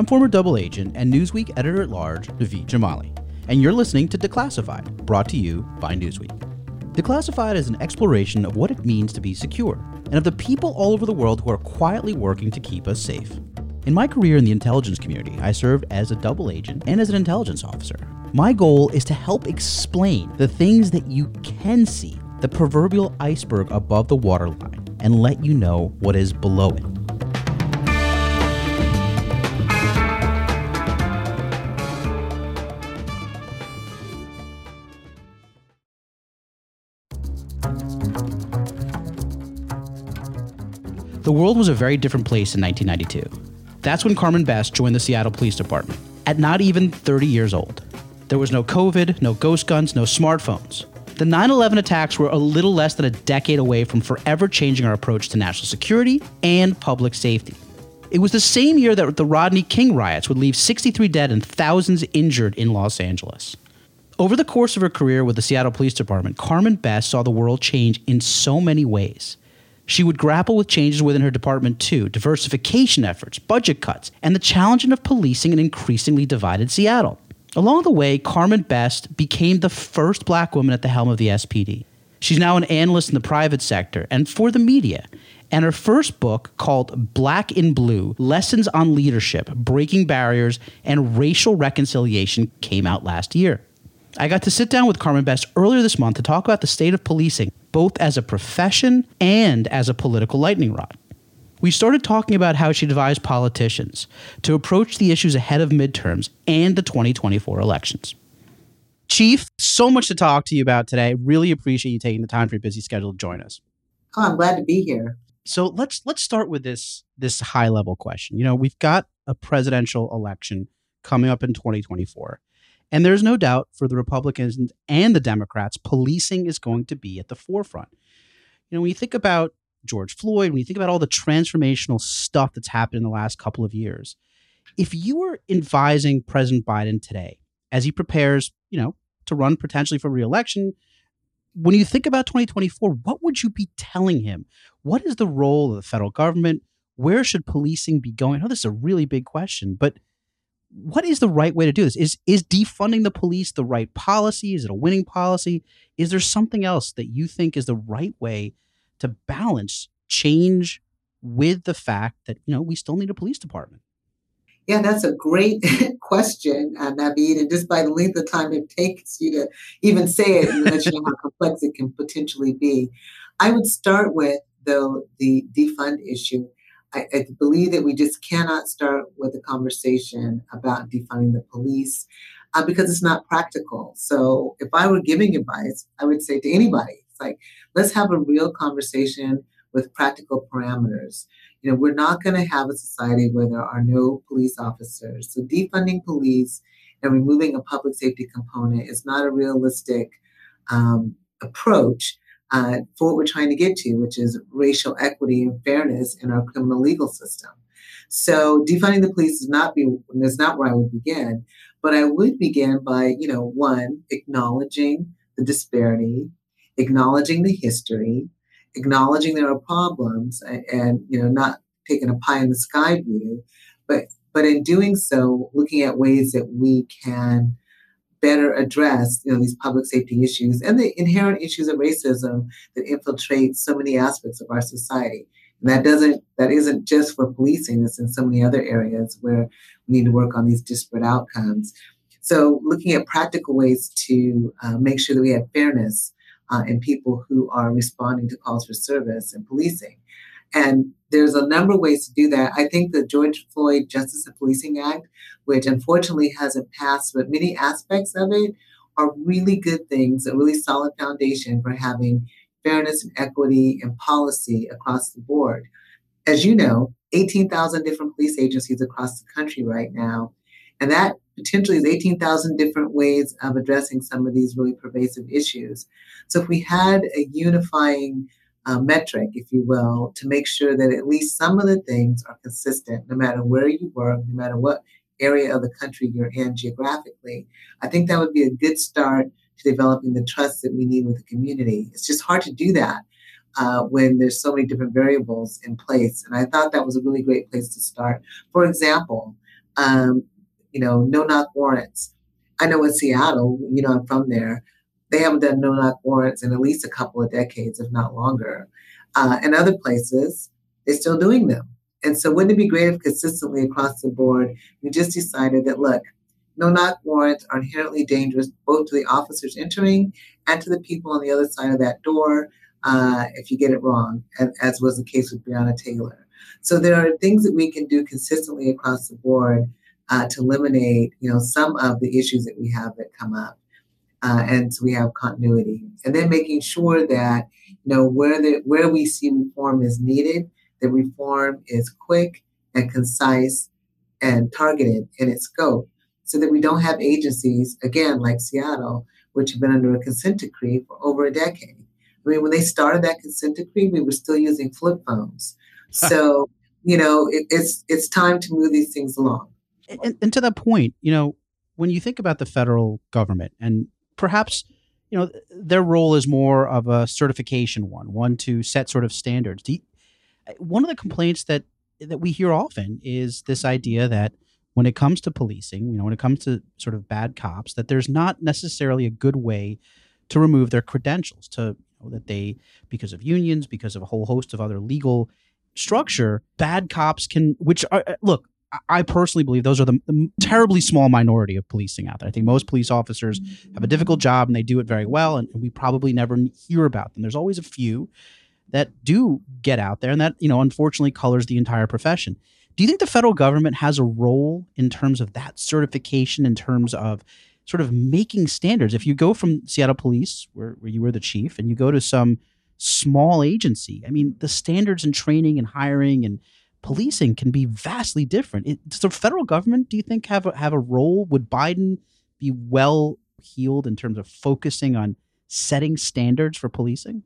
I'm former double agent and Newsweek editor-at-large, Naveed Jamali, and you're listening to Declassified, brought to you by Newsweek. Declassified is an exploration of what it means to be secure and of the people all over the world who are quietly working to keep us safe. In my career in the intelligence community, I served as a double agent and as an intelligence officer. My goal is to help explain the things that you can see, the proverbial iceberg above the waterline, and let you know what is below it. The world was a very different place in 1992. That's when Carmen Best joined the Seattle Police Department, at not even 30 years old. There was no COVID, no ghost guns, no smartphones. The 9 11 attacks were a little less than a decade away from forever changing our approach to national security and public safety. It was the same year that the Rodney King riots would leave 63 dead and thousands injured in Los Angeles. Over the course of her career with the Seattle Police Department, Carmen Best saw the world change in so many ways. She would grapple with changes within her department too diversification efforts, budget cuts, and the challenge of policing an increasingly divided Seattle. Along the way, Carmen Best became the first black woman at the helm of the SPD. She's now an analyst in the private sector and for the media. And her first book, called Black in Blue Lessons on Leadership, Breaking Barriers, and Racial Reconciliation, came out last year. I got to sit down with Carmen Best earlier this month to talk about the state of policing, both as a profession and as a political lightning rod. We started talking about how she advised politicians to approach the issues ahead of midterms and the 2024 elections. Chief, so much to talk to you about today. Really appreciate you taking the time for your busy schedule to join us. Oh, I'm glad to be here. So let's let's start with this this high level question. You know, we've got a presidential election coming up in 2024. And there's no doubt for the Republicans and the Democrats, policing is going to be at the forefront. You know, when you think about George Floyd, when you think about all the transformational stuff that's happened in the last couple of years, if you were advising President Biden today as he prepares, you know, to run potentially for reelection, when you think about 2024, what would you be telling him? What is the role of the federal government? Where should policing be going? I know this is a really big question, but what is the right way to do this? Is is defunding the police the right policy? Is it a winning policy? Is there something else that you think is the right way to balance change with the fact that you know we still need a police department? Yeah, that's a great question, uh, Naveed. And just by the length of time it takes you to even say it, you know how complex it can potentially be. I would start with though the defund issue I, I, believe that we just cannot start with a conversation about defunding the police uh, because it's not practical. So if I were giving advice, I would say to anybody, it's like, let's have a real conversation with practical parameters. You know, we're not going to have a society where there are no police officers. So defunding police and removing a public safety component is not a realistic um, approach uh, for what we're trying to get to, which is racial equity and fairness in our criminal legal system. So defunding the police is not be is not where I would begin, but I would begin by you know one acknowledging the disparity, acknowledging the history, acknowledging there are problems, and, and you know not taking a pie in the sky view, but but in doing so, looking at ways that we can better address you know these public safety issues and the inherent issues of racism that infiltrate so many aspects of our society. And that doesn't that isn't just for policing it's in so many other areas where we need to work on these disparate outcomes. So looking at practical ways to uh, make sure that we have fairness uh, in people who are responding to calls for service and policing. And there's a number of ways to do that. I think the George Floyd Justice and Policing Act, which unfortunately hasn't passed, but many aspects of it are really good things, a really solid foundation for having fairness and equity and policy across the board. As you know, 18,000 different police agencies across the country right now. And that potentially is 18,000 different ways of addressing some of these really pervasive issues. So if we had a unifying uh, metric, if you will, to make sure that at least some of the things are consistent, no matter where you work, no matter what area of the country you're in geographically, I think that would be a good start to developing the trust that we need with the community. It's just hard to do that uh, when there's so many different variables in place. And I thought that was a really great place to start. For example, um, you know, no knock warrants. I know in Seattle, you know, I'm from there, they haven't done no knock warrants in at least a couple of decades, if not longer. Uh, and other places, they're still doing them. And so, wouldn't it be great if consistently across the board, we just decided that, look, no knock warrants are inherently dangerous both to the officers entering and to the people on the other side of that door uh, if you get it wrong, as was the case with Breonna Taylor. So there are things that we can do consistently across the board uh, to eliminate, you know, some of the issues that we have that come up, uh, and so we have continuity. And then making sure that, you know, where the where we see reform is needed, the reform is quick and concise and targeted in its scope, so that we don't have agencies again like Seattle, which have been under a consent decree for over a decade. I mean, when they started that consent decree, we were still using flip phones. So, you know, it, it's it's time to move these things along. And, and to that point, you know, when you think about the federal government and perhaps you know their role is more of a certification one one to set sort of standards. You, one of the complaints that that we hear often is this idea that when it comes to policing you know when it comes to sort of bad cops that there's not necessarily a good way to remove their credentials to you know, that they because of unions because of a whole host of other legal structure bad cops can which are uh, look I personally believe those are the, the, terribly small minority of policing out there. I think most police officers have a difficult job and they do it very well, and, and we probably never hear about them. There's always a few that do get out there, and that you know unfortunately colors the entire profession. Do you think the federal government has a role in terms of that certification, in terms of sort of making standards? If you go from Seattle Police, where, where you were the chief, and you go to some small agency, I mean, the standards and training and hiring and policing can be vastly different. It, does the federal government, do you think, have a, have a role? Would Biden be well heeled in terms of focusing on setting standards for policing?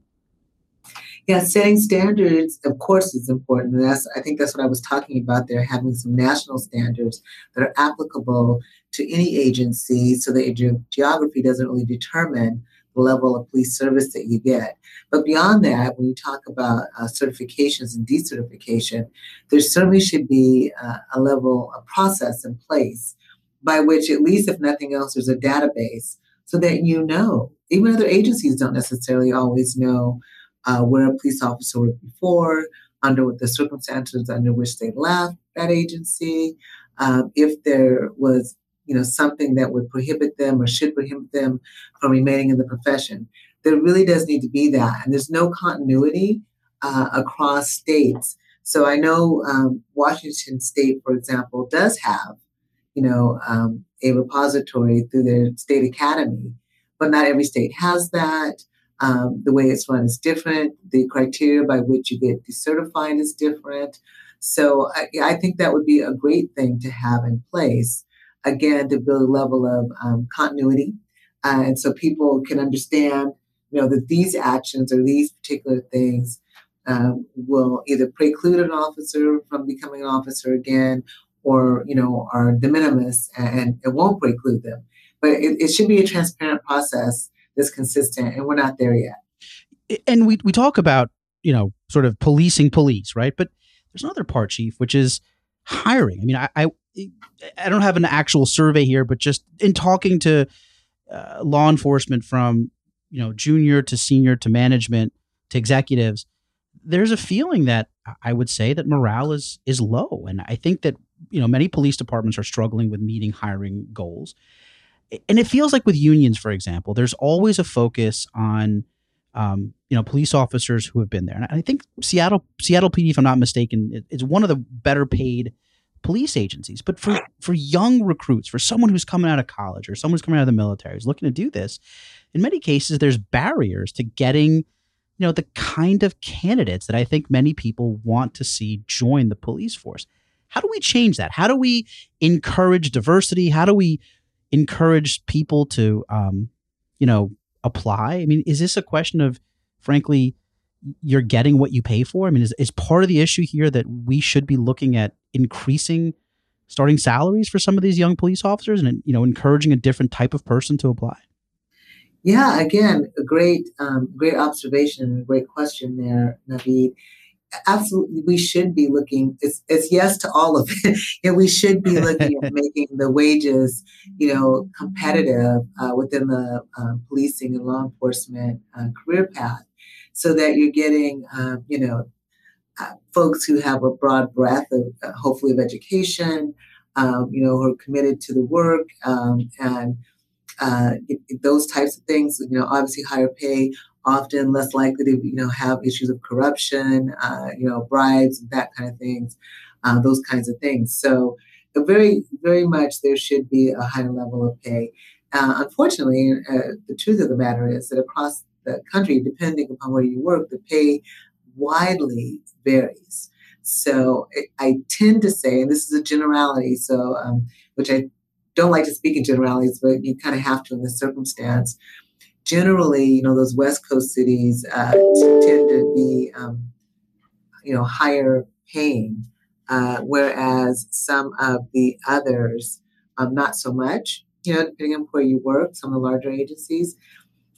Yeah, setting standards, of course, is important. And that's I think that's what I was talking about there, having some national standards that are applicable to any agency so that your geography doesn't really determine level of police service that you get. But beyond that, when you talk about uh, certifications and decertification, there certainly should be uh, a level of process in place by which, at least if nothing else, there's a database so that you know. Even other agencies don't necessarily always know uh, where a police officer was before, under what the circumstances under which they left that agency, um, if there was you know, something that would prohibit them or should prohibit them from remaining in the profession. There really does need to be that. And there's no continuity uh, across states. So I know um, Washington State, for example, does have, you know, um, a repository through their state academy, but not every state has that. Um, the way it's run is different. The criteria by which you get decertified is different. So I, I think that would be a great thing to have in place again to build a level of um, continuity, uh, and so people can understand, you know, that these actions or these particular things uh, will either preclude an officer from becoming an officer again, or you know, are de minimis and it won't preclude them. But it, it should be a transparent process that's consistent, and we're not there yet. And we we talk about you know sort of policing police, right? But there's another part, Chief, which is hiring. I mean, I, I I don't have an actual survey here, but just in talking to uh, law enforcement from you know junior to senior to management to executives, there's a feeling that I would say that morale is is low, and I think that you know many police departments are struggling with meeting hiring goals, and it feels like with unions, for example, there's always a focus on. Um, you know, police officers who have been there, and I think Seattle Seattle PD, if I'm not mistaken, is one of the better paid police agencies. But for for young recruits, for someone who's coming out of college or someone who's coming out of the military who's looking to do this, in many cases there's barriers to getting you know, the kind of candidates that I think many people want to see join the police force. How do we change that? How do we encourage diversity? How do we encourage people to, um, you know, apply? I mean, is this a question of, frankly, you're getting what you pay for? I mean, is, is part of the issue here that we should be looking at increasing starting salaries for some of these young police officers and, you know, encouraging a different type of person to apply? Yeah, again, a great, um, great observation and a great question there, Naveed. Absolutely, we should be looking. It's, it's yes to all of it, and we should be looking at making the wages, you know, competitive uh, within the uh, policing and law enforcement uh, career path, so that you're getting, uh, you know, uh, folks who have a broad breadth of, uh, hopefully, of education, um, you know, who are committed to the work um, and uh, those types of things. You know, obviously higher pay, often less likely to you know have issues of corruption, uh, you know, bribes, and that kind of things, uh, those kinds of things. So, very, very much there should be a higher level of pay. Uh, unfortunately, uh, the truth of the matter is that across the country, depending upon where you work, the pay widely varies. So I tend to say, and this is a generality, so um, which I don't like to speak in generalities, but you kind of have to in this circumstance. Generally, you know, those West Coast cities uh, tend to be, um, you know, higher paying, uh, whereas some of the others, um, not so much. You know, depending on where you work, some of the larger agencies.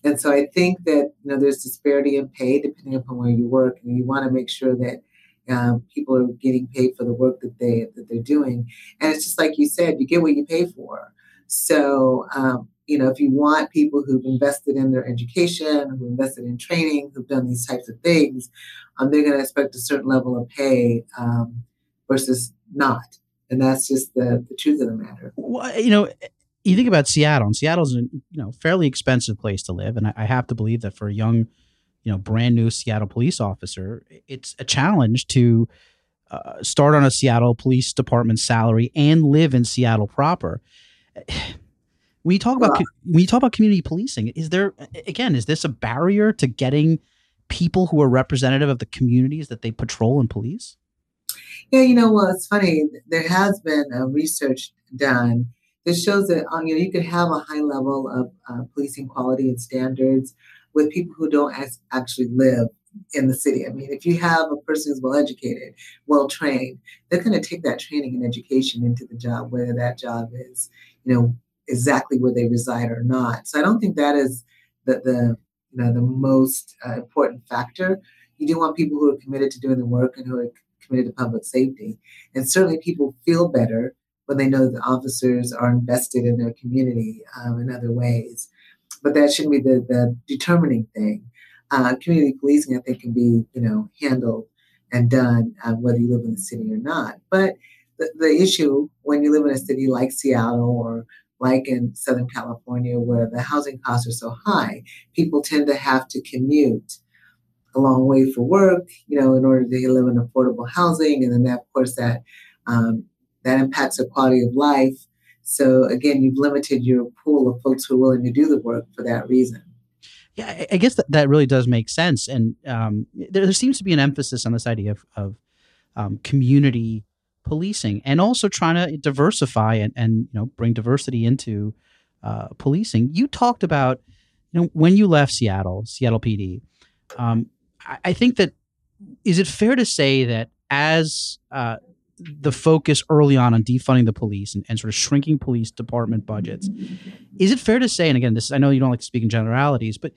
And so I think that you know there's disparity in pay depending upon where you work, and you want to make sure that um, people are getting paid for the work that they that they're doing. And it's just like you said, you get what you pay for. So um, you know, if you want people who've invested in their education, who've invested in training, who've done these types of things, um, they're going to expect a certain level of pay um, versus not. And that's just the, the truth of the matter. Well, you know, you think about Seattle, and Seattle's a you know fairly expensive place to live, and I, I have to believe that for a young you know brand new Seattle police officer, it's a challenge to uh, start on a Seattle Police Department salary and live in Seattle proper. When you talk about when you talk about community policing, is there again is this a barrier to getting people who are representative of the communities that they patrol and police? Yeah, you know, well, it's funny. There has been uh, research done that shows that uh, you know you can have a high level of uh, policing quality and standards with people who don't actually live in the city. I mean, if you have a person who's well educated, well trained, they're going to take that training and education into the job, whether that job is, you know, exactly where they reside or not. So I don't think that is the the you know the most uh, important factor. You do want people who are committed to doing the work and who are committed to public safety, and certainly people feel better when they know the officers are invested in their community um, in other ways but that shouldn't be the, the determining thing. Uh, community policing, I think, can be you know handled and done uh, whether you live in the city or not. But the, the issue when you live in a city like Seattle or like in Southern California, where the housing costs are so high, people tend to have to commute a long way for work, you know, in order to live in affordable housing, and then that, of course, that um, that impacts their quality of life. So again, you've limited your pool of folks who are willing to do the work for that reason. Yeah, I guess that, that really does make sense. And um, there, there, seems to be an emphasis on this idea of, of um, community policing and also trying to diversify and, and you know bring diversity into uh, policing. You talked about you know when you left Seattle, Seattle PD. Um, I, I, think that is it fair to say that as uh, the focus early on on defunding the police and, and, sort of shrinking police department budgets. Is it fair to say, and again, this I know you don't like to speak in generalities, but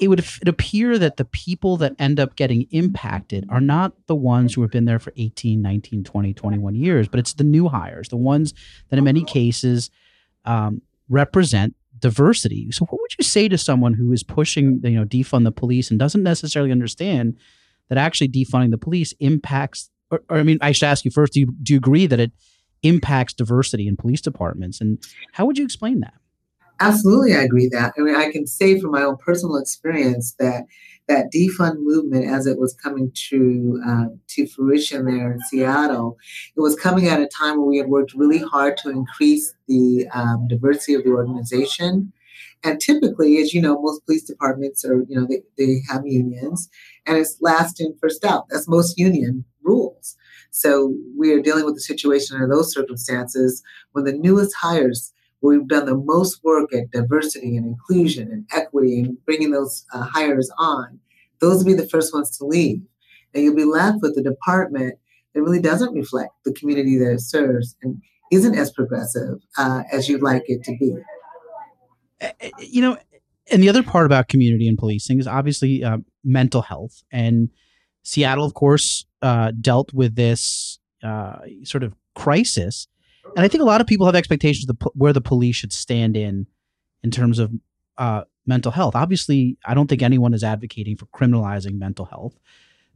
it would it appear that the people that end up getting impacted are not the ones who have been there for 18, 19, 20, 21 years, but it's the new hires, the ones that in many cases um, represent diversity. So what would you say to someone who is pushing, you know, defund the police and doesn't necessarily understand that actually defunding the police impacts or, or, I mean, I should ask you first: Do you do you agree that it impacts diversity in police departments, and how would you explain that? Absolutely, I agree that. I mean, I can say from my own personal experience that that defund movement, as it was coming to uh, to fruition there in Seattle, it was coming at a time where we had worked really hard to increase the um, diversity of the organization, And typically, as you know, most police departments are, you know, they, they have unions and it's last in, first out. That's most union. So we are dealing with a situation under those circumstances when the newest hires, where we've done the most work at diversity and inclusion and equity and bringing those uh, hires on, those will be the first ones to leave. And you'll be left with a department that really doesn't reflect the community that it serves and isn't as progressive uh, as you'd like it to be. You know, and the other part about community and policing is obviously uh, mental health. And Seattle, of course, uh, dealt with this uh, sort of crisis. And I think a lot of people have expectations of the, where the police should stand in in terms of uh, mental health. Obviously, I don't think anyone is advocating for criminalizing mental health,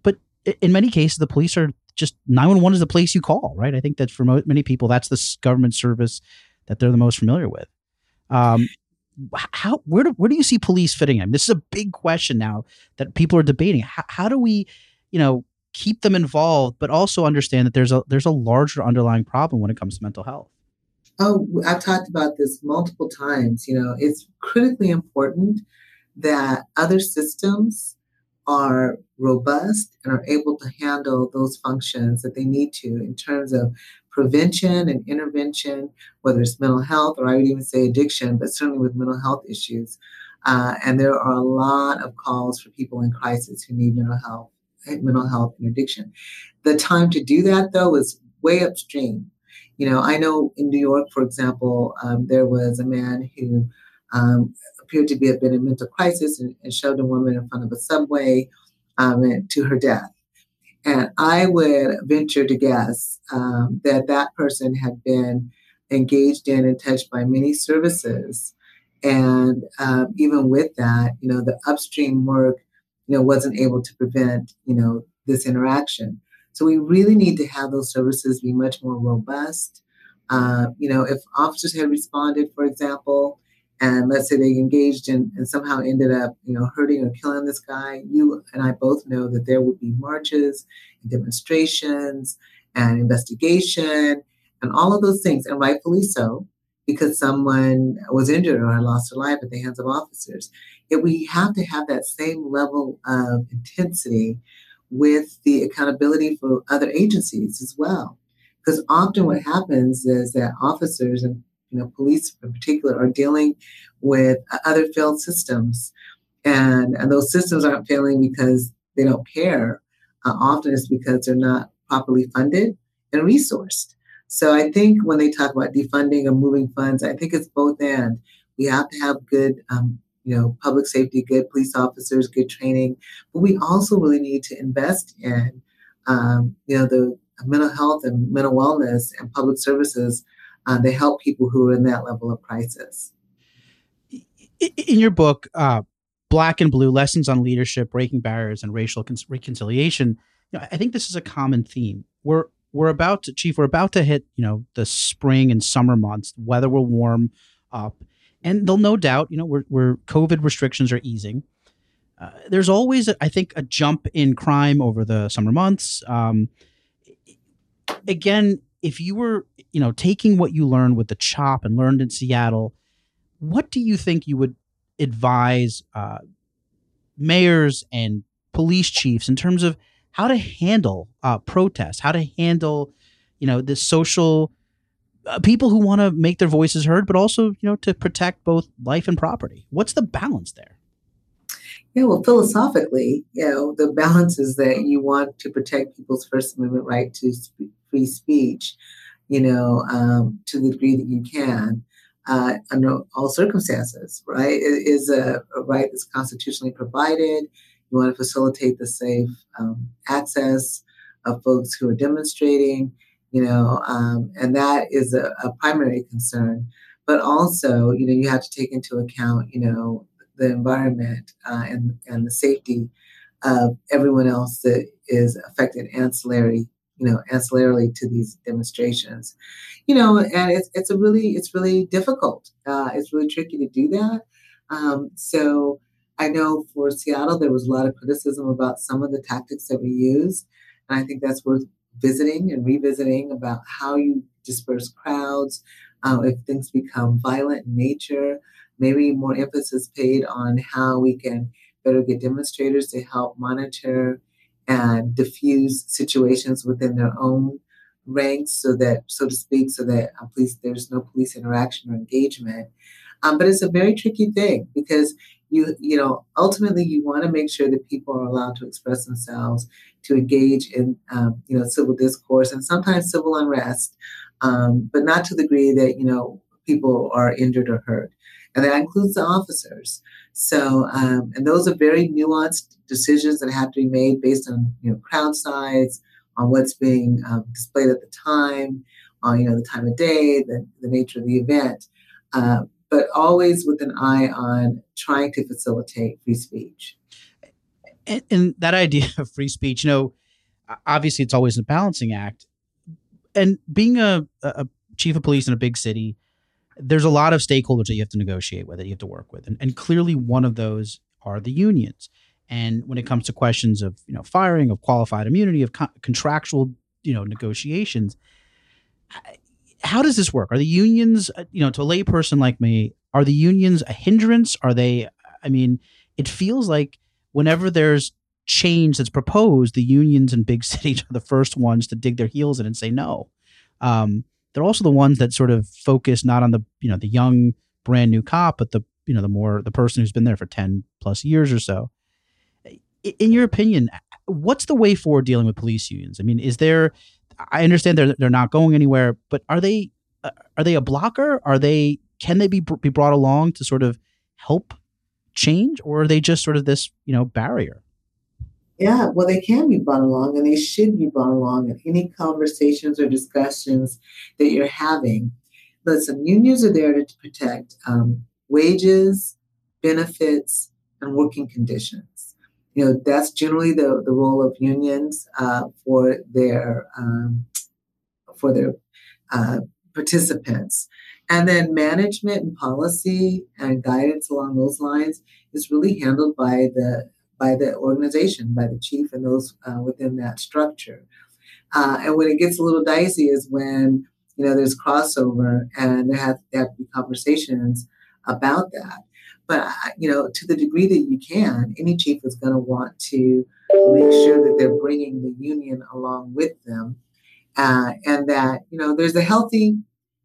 but in many cases, the police are just 911 is the place you call, right? I think that for many people, that's the government service that they're the most familiar with. Um, how where do where do you see police fitting in? This is a big question now that people are debating. How, how do we, you know, keep them involved, but also understand that there's a there's a larger underlying problem when it comes to mental health? Oh, I've talked about this multiple times. You know, it's critically important that other systems are robust and are able to handle those functions that they need to in terms of prevention and intervention, whether it's mental health or I would even say addiction, but certainly with mental health issues. Uh, and there are a lot of calls for people in crisis who need mental health, mental health and addiction. The time to do that, though, is way upstream. You know, I know in New York, for example, um, there was a man who um, appeared to be have been in mental crisis and, and, shoved a woman in front of a subway um, to her death. And I would venture to guess um, that that person had been engaged in and touched by many services. And um, even with that, you know, the upstream work, you know, wasn't able to prevent, you know, this interaction. So we really need to have those services be much more robust. Uh, you know, if officers had responded, for example, and let's say they engaged in and somehow ended up, you know, hurting or killing this guy, you and I both know that there would be marches and demonstrations and investigation and all of those things, and rightfully so, because someone was injured or lost their life at the hands of officers. Yet we have to have that same level of intensity with the accountability for other agencies as well. Because often what happens is that officers and you know, police in particular are dealing with other failed systems. And, and those systems aren't failing because they don't care. Uh, often it's because they're not properly funded and resourced. So I think when they talk about defunding or moving funds, I think it's both and. We have to have good, um, you know, public safety, good police officers, good training, but we also really need to invest in, um, you know, the mental health and mental wellness and public services uh, they help people who are in that level of crisis. In your book, uh, Black and Blue Lessons on Leadership, Breaking Barriers, and Racial Con- Reconciliation, you know, I think this is a common theme. We're we're about to, Chief, we're about to hit, you know, the spring and summer months. The Weather will warm up, and there'll no doubt, you know, we're, we're COVID restrictions are easing. Uh, there's always, I think, a jump in crime over the summer months. Um, again, if you were, you know, taking what you learned with the CHOP and learned in Seattle, what do you think you would advise uh, mayors and police chiefs in terms of how to handle uh, protests, how to handle, you know, the social uh, people who want to make their voices heard, but also, you know, to protect both life and property. What's the balance there? Yeah, well, philosophically, you know, the balance is that you want to protect people's First Amendment right to free speech, you know, um, to the degree that you can. Uh, under all circumstances, right? It is a, a, right that's constitutionally provided. You want to facilitate the safe um, access of folks who are demonstrating, you know, um, and that is a, a, primary concern. But also, you know, you have to take into account, you know, the environment uh, and and the safety of everyone else that is affected ancillary you know, ancillarily to these demonstrations. You know, and it's it's a really it's really difficult. Uh, it's really tricky to do that. Um, so I know for Seattle there was a lot of criticism about some of the tactics that we used, and I think that's worth visiting and revisiting about how you disperse crowds, uh, if things become violent in nature, maybe more emphasis paid on how we can better get demonstrators to help monitor and diffuse situations within their own ranks so that so to speak so that uh, police there's no police interaction or engagement um, but it's a very tricky thing because you you know ultimately you want to make sure that people are allowed to express themselves to engage in um, you know civil discourse and sometimes civil unrest um, but not to the degree that you know people are injured or hurt. And that includes the officers. So um, and those are very nuanced decisions that have to be made based on you know crowd size on what's being um, displayed at the time on you know the time of day the, the nature of the event. Uh, but always with an eye on trying to facilitate free speech. And, and, that idea of free speech, you know, obviously it's always a balancing act. And being a, a chief of police in a big city, there's a lot of stakeholders that you have to negotiate with, that you have to work with. And, and clearly one of those are the unions. And when it comes to questions of, you know, firing, of qualified immunity, of co- contractual, you know, negotiations, how does this work? Are the unions, uh, you know, to a layperson like me, are the unions a hindrance? Are they? I mean, it feels like whenever there's change that's proposed, the unions in big cities are the first ones to dig their heels in and say no. Um, they're also the ones that sort of focus not on the you know the young brand new cop, but the you know the more the person who's been there for ten plus years or so. In your opinion, what's the way forward dealing with police unions? I mean, is there I understand they're they're not going anywhere, but are they uh, are they a blocker? Are they can they be be brought along to sort of help change, or are they just sort of this you know barrier? Yeah, well, they can be brought along, and they should be brought along in any conversations or discussions that you're having. Listen, unions are there to protect um, wages, benefits, and working conditions you know that's generally the, the role of unions uh, for their um, for their uh, participants. And then management and policy and guidance along those lines is really handled by the by the organization by the chief and those uh, within that structure. Uh, and when it gets a little dicey is when you know there's crossover and there have, there have to be conversations about that but you know, to the degree that you can, any chief is going to want to make sure that they're bringing the union along with them, uh, and that you know there's a healthy,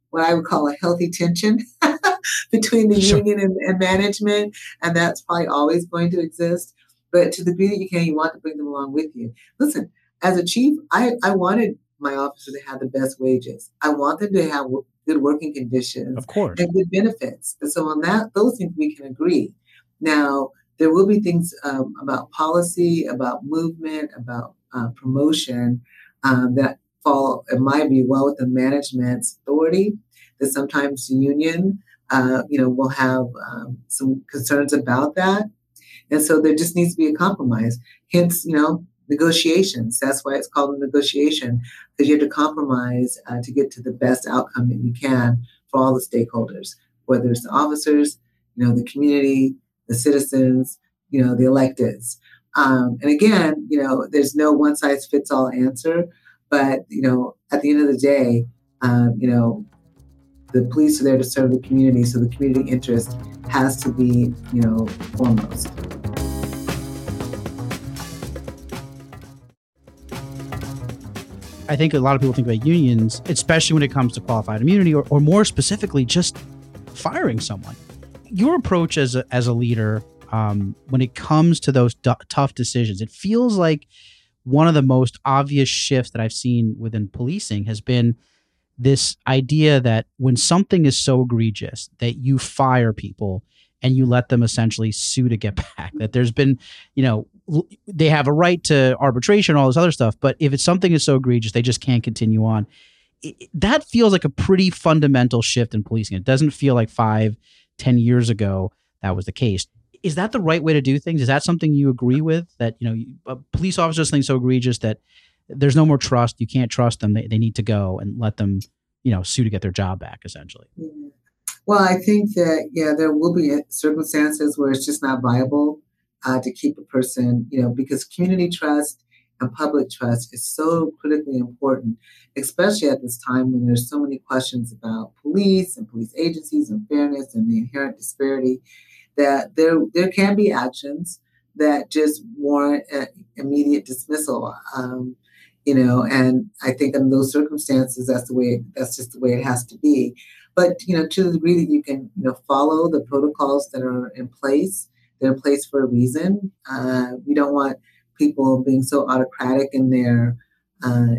what I would call a healthy tension between the sure. union and, and management, and that's probably always going to exist. But to the degree that you can, you want to bring them along with you. Listen, as a chief, I, I wanted my officers to have the best wages. I want them to have good working conditions, of course, and good benefits. And so on that, those things we can agree. Now, there will be things um, about policy, about movement, about uh, promotion um, that fall, in my view, well within management's authority. That sometimes the union, uh, you know, will have um, some concerns about that, and so there just needs to be a compromise. Hence, you know, negotiations. That's why it's called a negotiation, because you have to compromise uh, to get to the best outcome that you can for all the stakeholders, whether it's the officers, you know, the community, the citizens, you know, the electeds. Um, and again, you know, there's no one size fits all answer, but you know, at the end of the day, um, you know, the police are there to serve the community, so the community interest has to be, you know, foremost. I think a lot of people think about unions, especially when it comes to qualified immunity, or, or more specifically, just firing someone. Your approach as a, as a leader, um, when it comes to those d- tough decisions, it feels like one of the most obvious shifts that I've seen within policing has been this idea that when something is so egregious that you fire people and you let them essentially sue to get back. That there's been, you know, they have a right to arbitration, all this other stuff. But if it's something is so egregious, they just can't continue on. It, that feels like a pretty fundamental shift in policing. It doesn't feel like five, ten years ago that was the case. Is that the right way to do things? Is that something you agree with? That you know, police officers think so egregious that there's no more trust. You can't trust them. They, they need to go and let them, you know, sue to get their job back. Essentially. Well, I think that yeah, there will be circumstances where it's just not viable uh, to keep a person, you know, because community trust and public trust is so critically important, especially at this time when there's so many questions about police and police agencies and fairness and the inherent disparity that there there can be actions that just warrant immediate dismissal. Um, you know, and I think in those circumstances, that's the way that's just the way it has to be. But you know, to the degree that you can, you know, follow the protocols that are in place, they're in place for a reason. Uh, we don't want people being so autocratic in their uh,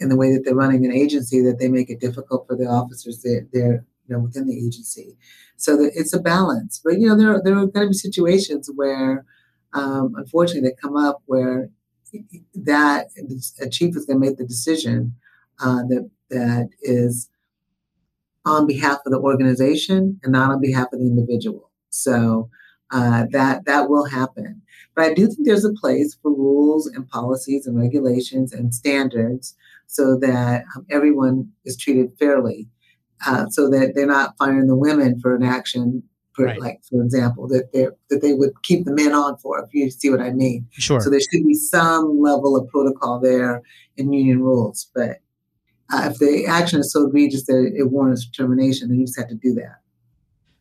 in the way that they're running an agency that they make it difficult for the officers that they're you know within the agency. So that it's a balance. But you know, there there are going to be situations where, um, unfortunately, they come up where that a chief is going to make the decision uh, that that is on behalf of the organization and not on behalf of the individual. So uh, that that will happen. But I do think there's a place for rules and policies and regulations and standards so that everyone is treated fairly, uh, so that they're not firing the women for an action. For, right. like for example, that they that they would keep the men on for, if you see what I mean. Sure. So there should be some level of protocol there in union rules, but uh, if the action is so egregious that it warrants termination, then you just have to do that.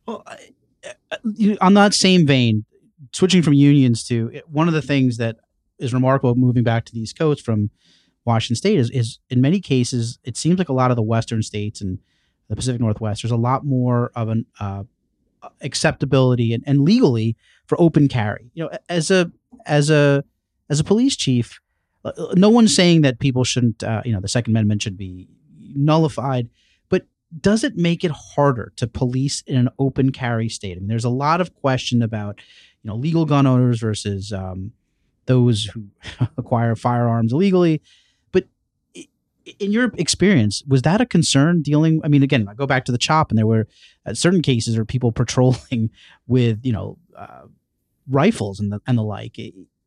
Well, on that same vein, switching from unions to one of the things that is remarkable moving back to the East Coast from Washington State is, is in many cases it seems like a lot of the Western states and the Pacific Northwest there's a lot more of an uh, acceptability and, and legally for open carry. You know, as a as a as a police chief, uh, no one's saying that people shouldn't. Uh, you know, the Second Amendment should be nullified does it make it harder to police in an open carry state? I mean, there's a lot of question about, you know, legal gun owners versus um, those who acquire firearms illegally. But in your experience, was that a concern dealing? I mean, again, I go back to the CHOP, and there were uh, certain cases where people patrolling with, you know, uh, rifles and the and the like.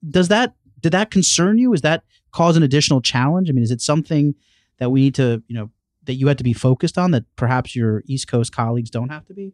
Does that did that concern you? Is that cause an additional challenge? I mean, is it something that we need to, you know, that you had to be focused on that perhaps your East Coast colleagues don't have to be?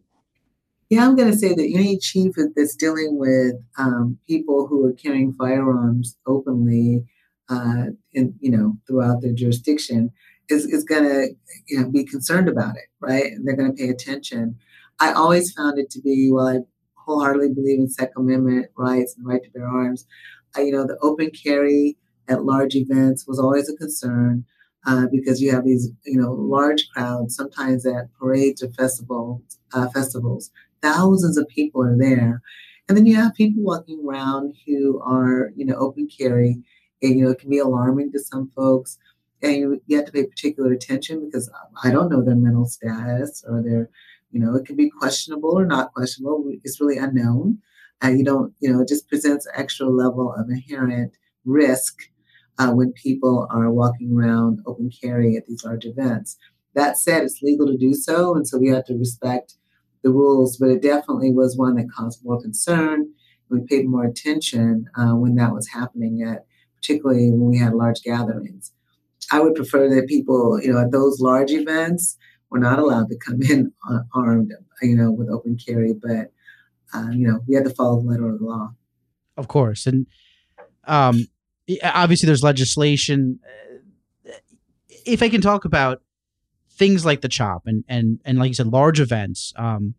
Yeah, I'm going to say that any chief that's dealing with um, people who are carrying firearms openly, uh, in you know, throughout their jurisdiction, is is going to you know be concerned about it, right? And they're going to pay attention. I always found it to be well, I wholeheartedly believe in Second Amendment rights and right to bear arms. I, you know, the open carry at large events was always a concern uh, because you have these, you know, large crowds, sometimes at parades or festivals, uh, festivals. Thousands of people are there. And then you have people walking around who are, you know, open carry. And, you know, it can be alarming to some folks. And you, you have to pay particular attention because I don't know their mental status or their, you know, it can be questionable or not questionable. It's really unknown. Uh, you don't, you know, it just presents an extra level of inherent risk uh, when people are walking around open carry at these large events. That said, it's legal to do so, and so we have to respect the rules, but it definitely was one that caused more concern. We paid more attention uh, when that was happening at, particularly when we had large gatherings. I would prefer that people, you know, at those large events, were not allowed to come in armed, you know, with open carry, but uh, you know, we had to follow the letter of the law. Of course, and um, obviously there's legislation. If I can talk about things like the CHOP and and and like you said, large events, um,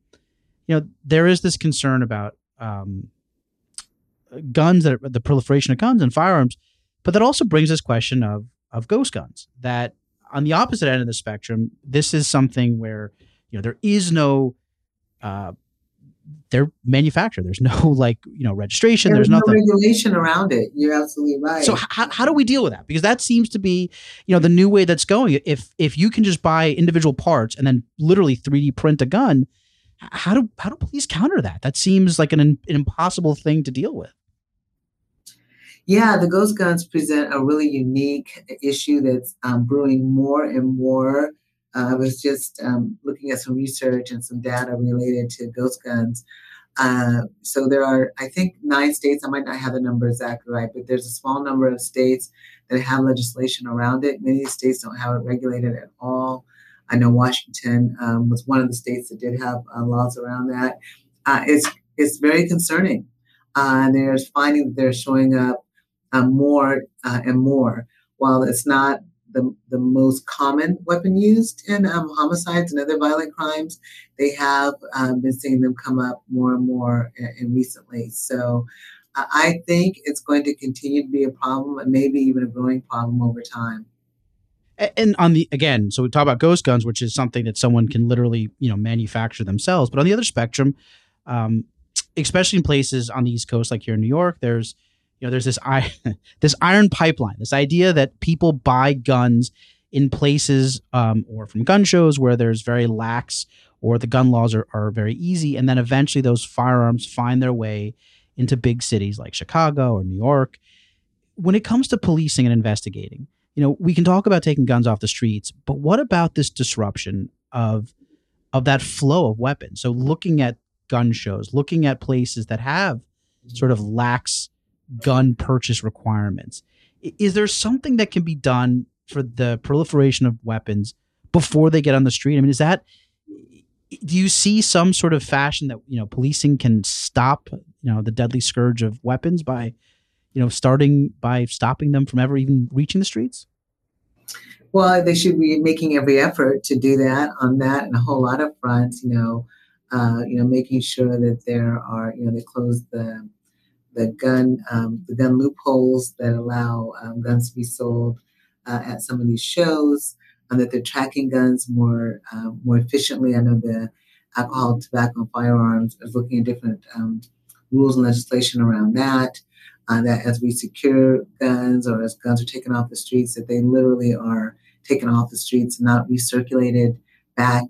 you know, there is this concern about um, guns that are, the proliferation of guns and firearms, but that also brings this question of of ghost guns. That on the opposite end of the spectrum, this is something where you know there is no uh, they're manufactured. There's no like you know registration. There's, there's nothing regulation around it. You're absolutely right. So how, how do we deal with that? Because that seems to be you know the new way that's going. If if you can just buy individual parts and then literally 3D print a gun, how do how do police counter that? That seems like an, an impossible thing to deal with. Yeah, the ghost guns present a really unique issue that's um, brewing more and more I was just um, looking at some research and some data related to ghost guns. Uh, so there are, I think, nine states. I might not have the number exactly right, but there's a small number of states that have legislation around it. Many states don't have it regulated at all. I know Washington um, was one of the states that did have uh, laws around that. Uh, it's it's very concerning. Uh, there's finding that they're showing up uh, more uh, and more. While it's not the, the most common weapon used in um, homicides and other violent crimes, they have um, been seeing them come up more and more and recently. So I think it's going to continue to be a problem and maybe even a growing problem over time. And on the again, so we talk about ghost guns, which is something that someone can literally, you know, manufacture themselves. But on the other spectrum, um, especially in places on the East Coast, like here in New York, there's, you know, there's this iron, this iron pipeline, this idea that people buy guns in places um, or from gun shows where there's very lax or the gun laws are, are very easy, and then eventually those firearms find their way into big cities like Chicago or New York. When it comes to policing and investigating, you know, we can talk about taking guns off the streets, but what about this disruption of of that flow of weapons? So looking at gun shows, looking at places that have sort of lax gun purchase requirements. Is there something that can be done for the proliferation of weapons before they get on the street? I mean, is that do you see some sort of fashion that you know policing can stop you know the deadly scourge of weapons by you know starting by stopping them from ever even reaching the streets well they should be making every effort to do that on that and a whole lot of fronts you know uh, you know making sure that there are you know they close the the gun um, the gun loopholes that allow um, guns to be sold uh, at some of these shows and that they're tracking guns more uh, more efficiently. I know the alcohol, tobacco, and firearms is looking at different um, rules and legislation around that. Uh, that as we secure guns or as guns are taken off the streets, that they literally are taken off the streets not recirculated back,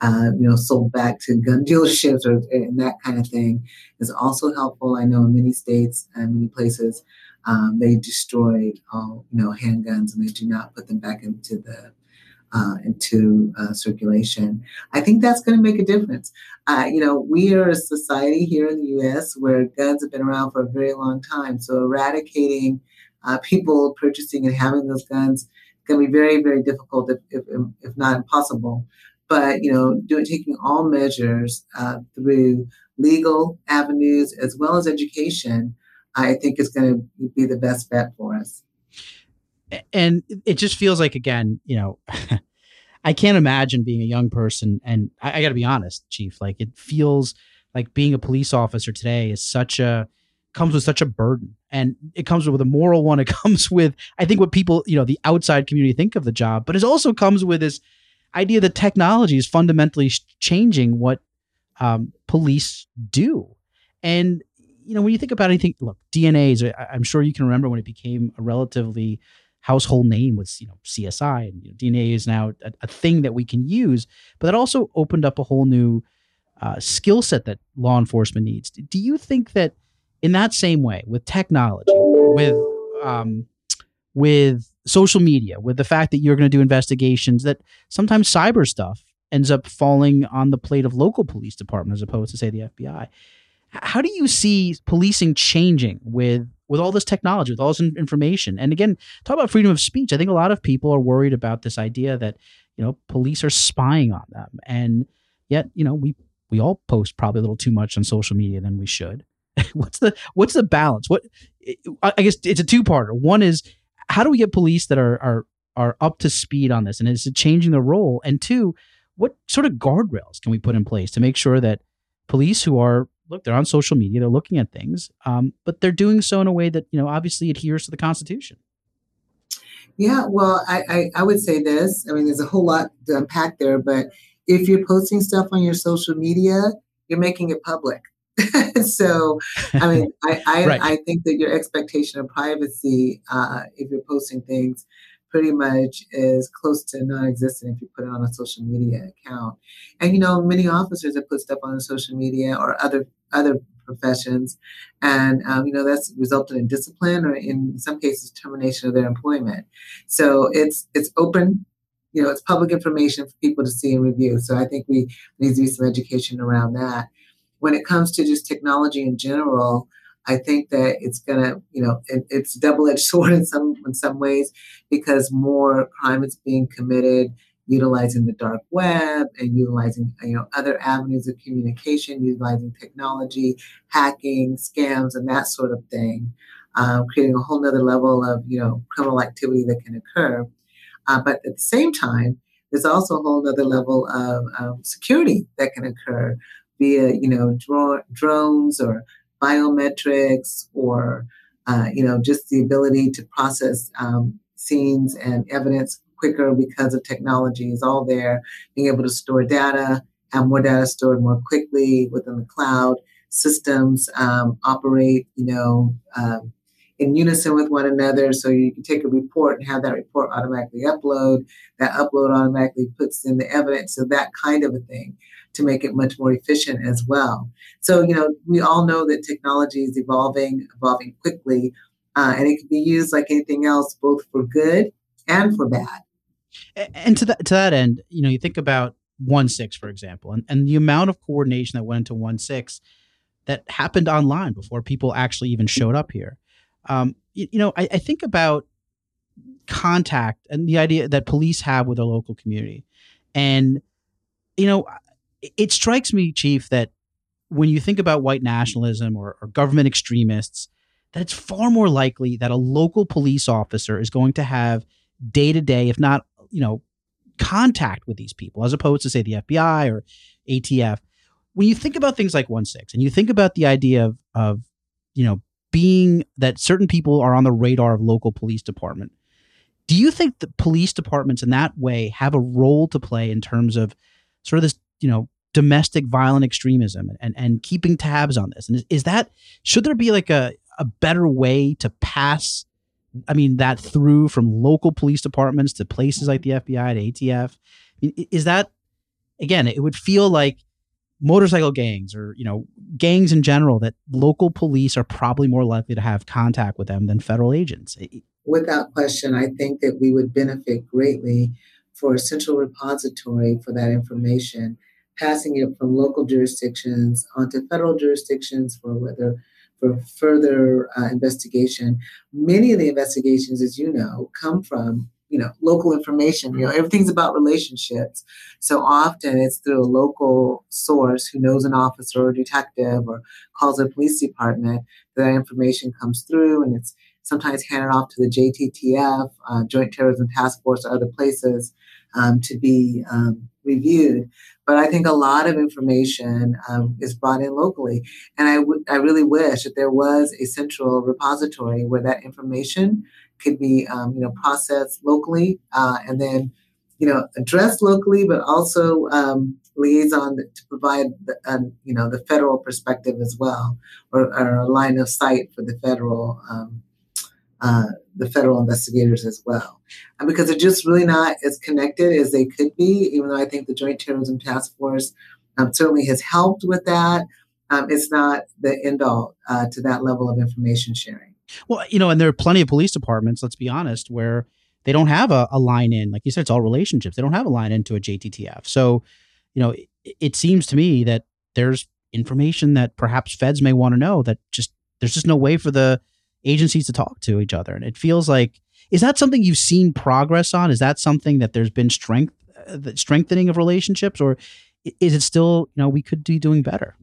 uh, you know, sold back to gun dealerships or and that kind of thing is also helpful. I know in many states and many places um, they destroy all you know handguns and they do not put them back into the uh, into uh, circulation. I think that's going to make a difference. Uh, you know, we are a society here in the U.S. where guns have been around for a very long time. So eradicating uh, people purchasing and having those guns can be very, very difficult, if, if, if not impossible. But you know, doing taking all measures uh, through legal avenues as well as education, I think is going to be the best bet for us and it just feels like again, you know, I can't imagine being a young person, and I, I got to be honest, Chief. Like it feels like being a police officer today is such a comes with such a burden, and it comes with a moral one. It comes with I think what people, you know, the outside community think of the job, but it also comes with this idea that technology is fundamentally changing what um, police do, and you know when you think about anything, look, DNA is. I'm sure you can remember when it became a relatively household name with you know CSI and you know, DNA is now a, a, thing that we can use. But that also opened up a whole new uh, skill set that law enforcement needs. Do you think that in that same way with technology, with um, with social media, with the fact that you're going to do investigations, that sometimes cyber stuff ends up falling on the plate of local police department as opposed to say the FBI. How do you see policing changing with with all this technology, with all this information? And again, talk about freedom of speech. I think a lot of people are worried about this idea that you know police are spying on them, and yet you know we we all post probably a little too much on social media than we should. what's the what's the balance? What I guess it's a two parter. One is how do we get police that are are are up to speed on this, and is it changing the role? And two, what sort of guardrails can we put in place to make sure that police who are look, they're on social media, they're looking at things, um, but they're doing so in a way that you know obviously adheres to the Constitution. Yeah, well, I, I, I would say this. I mean, there's a whole lot to unpack there, but if you're posting stuff on your social media, you're making it public. so, I mean, I I, right. I, think that your expectation of privacy, uh, if you're posting things, pretty much is close to non-existent if you put it on a social media account. And you know, many officers have put stuff on social media or other other professions, and um, you know that's resulted in discipline or in some cases termination of their employment. So it's it's open. You know, it's public information for people to see and review. So I think we need to do some education around that. When it comes to just technology in general, I think that it's gonna, you know, it, it's double-edged sword in some in some ways because more crime is being committed utilizing the dark web and utilizing you know other avenues of communication, utilizing technology, hacking, scams, and that sort of thing. um, creating a whole nother level of you know criminal activity that can occur. Uh, but at the same time, there's also a whole other level of, of security that can occur via, you know, dro- drones or biometrics or, uh, you know, just the ability to process um, scenes and evidence quicker because of technology is all there. Being able to store data, have more data stored more quickly within the cloud. Systems um, operate, you know, um, in unison with one another. So you can take a report and have that report automatically upload. That upload automatically puts in the evidence. So that kind of a thing to make it much more efficient as well. So, you know, we all know that technology is evolving, evolving quickly, uh, and it can be used like anything else, both for good and for bad. And to that to that end, you know, you think about one six, for example, and, and the amount of coordination that went into one six that happened online before people actually even showed up here. Um, you, you, know, I, I think about contact and the idea that police have with their local community. And, you know, it strikes me, Chief, that when you think about white nationalism or, or government extremists, that it's far more likely that a local police officer is going to have day to day, if not, you know, contact with these people, as opposed to say the FBI or ATF. When you think about things like one six, and you think about the idea of of you know being that certain people are on the radar of local police department. Do you think the police departments in that way have a role to play in terms of sort of this, you know, domestic violent extremism and, and keeping tabs on this? And is, is that should there be like a, a better way to pass I mean that through from local police departments to places like the FBI to ATF? Is that again, it would feel like motorcycle gangs or you know gangs in general that local police are probably more likely to have contact with them than federal agents. Without question i think that we would benefit greatly for a central repository for that information passing it from local jurisdictions onto federal jurisdictions for whether for further uh, investigation. Many of the investigations as you know come from you know local information you know everything's about relationships. So often it's through a local source who knows an officer or detective or calls a police department that information comes through and it's sometimes handed off to the jttf uh, joint terrorism task force or other places um, to be um, reviewed. But I think a lot of information um, is brought in locally. And I, w- I really wish that there was a central repository where that information could be um, you know processed locally uh, and then you know addressed locally, but also um, liaison to provide the, uh, you know the federal perspective as well, or, or, a line of sight for the federal um, uh, the federal investigators as well, and because they're just really not as connected as they could be. Even though I think the Joint Terrorism Task Force um, certainly has helped with that, um, it's not the end all uh, to that level of information sharing. Well, you know, and there are plenty of police departments, let's be honest, where they don't have a, a line in. Like you said, it's all relationships. They don't have a line into a JTTF. So, you know, it, it seems to me that there's information that perhaps feds may want to know that just there's just no way for the agencies to talk to each other. And it feels like is that something you've seen progress on? Is that something that there's been strength uh, strengthening of relationships or is it still, you know, we could be doing better?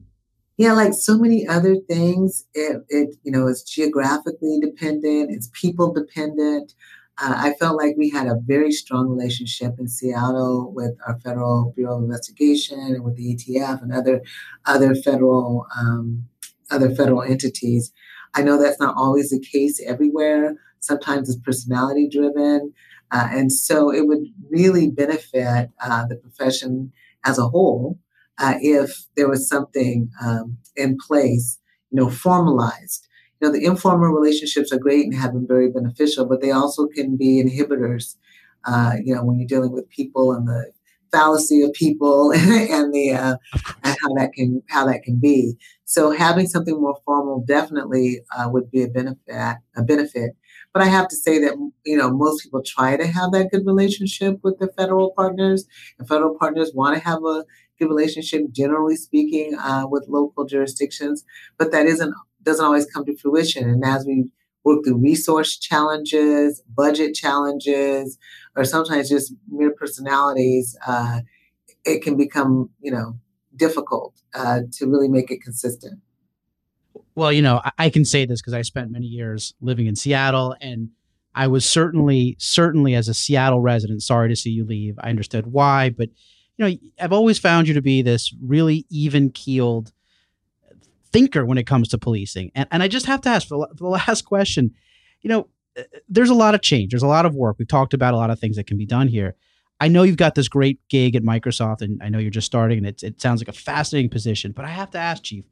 Yeah, like so many other things, it, it you know, it's geographically dependent, it's people dependent. Uh, I felt like we had a very strong relationship in Seattle with our Federal Bureau of Investigation and with the ATF and other other federal um, other federal entities. I know that's not always the case everywhere. Sometimes it's personality driven, uh, and so it would really benefit uh, the profession as a whole uh, if there was something um, in place, you know, formalized. You know, the informal relationships are great and have been very beneficial, but they also can be inhibitors. Uh, you know, when you're dealing with people and the fallacy of people and the uh, and how that can how that can be. So having something more formal definitely uh, would be a benefit. A benefit. But I have to say that you know most people try to have that good relationship with the federal partners. The federal partners want to have a relationship, generally speaking, uh, with local jurisdictions, but that isn't doesn't always come to fruition. And as we work through resource challenges, budget challenges, or sometimes just mere personalities, uh, it can become you know difficult uh, to really make it consistent. Well, you know, I, I can say this because I spent many years living in Seattle and I was certainly, certainly as a Seattle resident, sorry to see you leave. I understood why, but you know, I've always found you to be this really even keeled thinker when it comes to policing. And, and I just have to ask for, the last question, you know, uh, there's a lot of change. There's a lot of work. We've talked about a lot of things that can be done here. I know you've got this great gig at Microsoft, and I know you're just starting, and it, it sounds like a fascinating position. But I have to ask, Chief,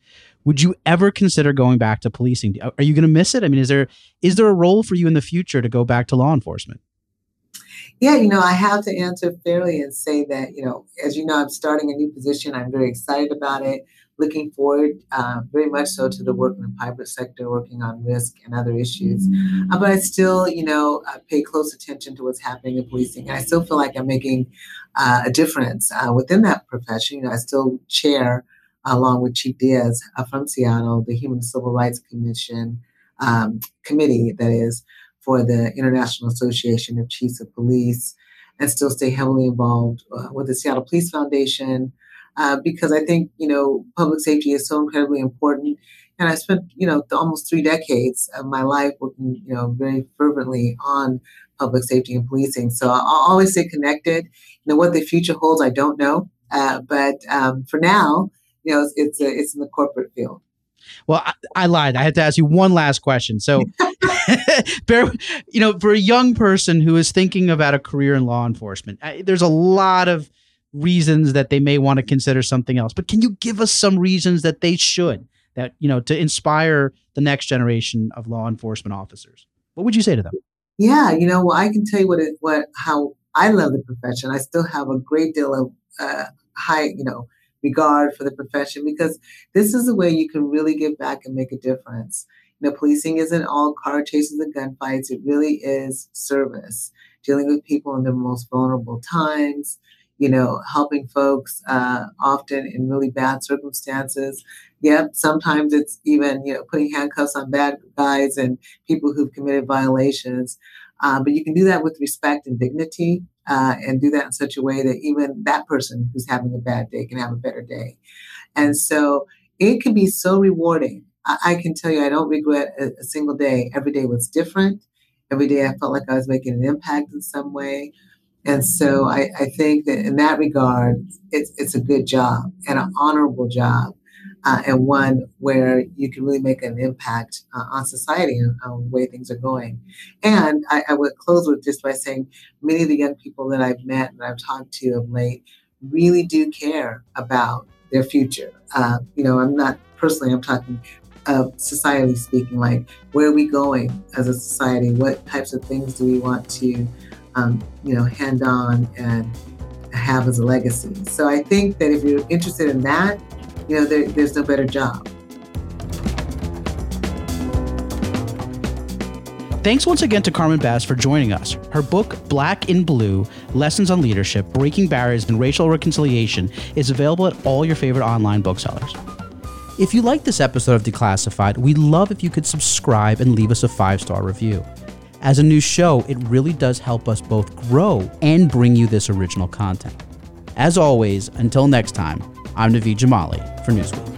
would you ever consider going back to policing? Are you going to miss it? I mean, is there is there a role for you in the future to go back to law enforcement? Yeah, you know, I have to answer fairly and say that, you know, as you know, I'm starting a new position. I'm very excited about it looking forward uh, very much so to the work in the private sector, working on risk and other issues. Uh, but I still, you know, uh, pay close attention to what's happening in policing. And I still feel like I'm making uh, a difference uh, within that profession. You know, I still chair, along with Chief Diaz uh, from Seattle, the Human Civil Rights Commission um, committee, that is, for the International Association of Chiefs of Police, and still stay heavily involved with the Seattle Police Foundation uh, because I think you know public safety is so incredibly important. And I spent you know almost three decades of my life working you know very fervently on public safety and policing. So I'll always stay connected. You know what the future holds, I don't know, uh, but um, for now, you know it's it's, a, it's in the corporate field. Well, I, I, lied. I had to ask you one last question. So, bear, you know, for a young person who is thinking about a career in law enforcement, there's a lot of reasons that they may want to consider something else. But can you give us some reasons that they should that you know to inspire the next generation of law enforcement officers? What would you say to them? Yeah, you know, well, I can tell you what it, what how I love the profession. I still have a great deal of uh, high, you know, regard for the profession because this is a way you can really give back and make a difference. You know, policing isn't all car chases and gunfights. It really is service, dealing with people in their most vulnerable times, you know, helping folks uh, often in really bad circumstances. Yep, sometimes it's even, you know, putting handcuffs on bad guys and people who've committed violations. Uh, but you can do that with respect and dignity uh, and do that in such a way that even that person who's having a bad day can have a better day. And so it can be so rewarding. I, can tell you, I don't regret a, a single day. Every day was different. Every day I felt like I was making an impact in some way. And so I, I think that in that regard, it's, it's a good job and an honorable job. Uh, and one where you can really make an impact uh, on society and on the way things are going. And I, I, would close with just by saying many of the young people that I've met and I've talked to of late really do care about their future. Uh, you know, I'm not personally, I'm talking of society speaking, like where are we going as a society? What types of things do we want to um, you know, hand on and have as a legacy. So I think that if you're interested in that, you know, there, there's no better job. Thanks once again to Carmen Best for joining us. Her book, Black in Blue Lessons on Leadership, Breaking Barriers, and Racial Reconciliation, is available at all your favorite online booksellers. If you like this episode of Declassified, we'd love if you could subscribe and leave us a five star review. As a new show, it really does help us both grow and bring you this original content. As always, until next time, I'm Naveed Jamali for Newsweek.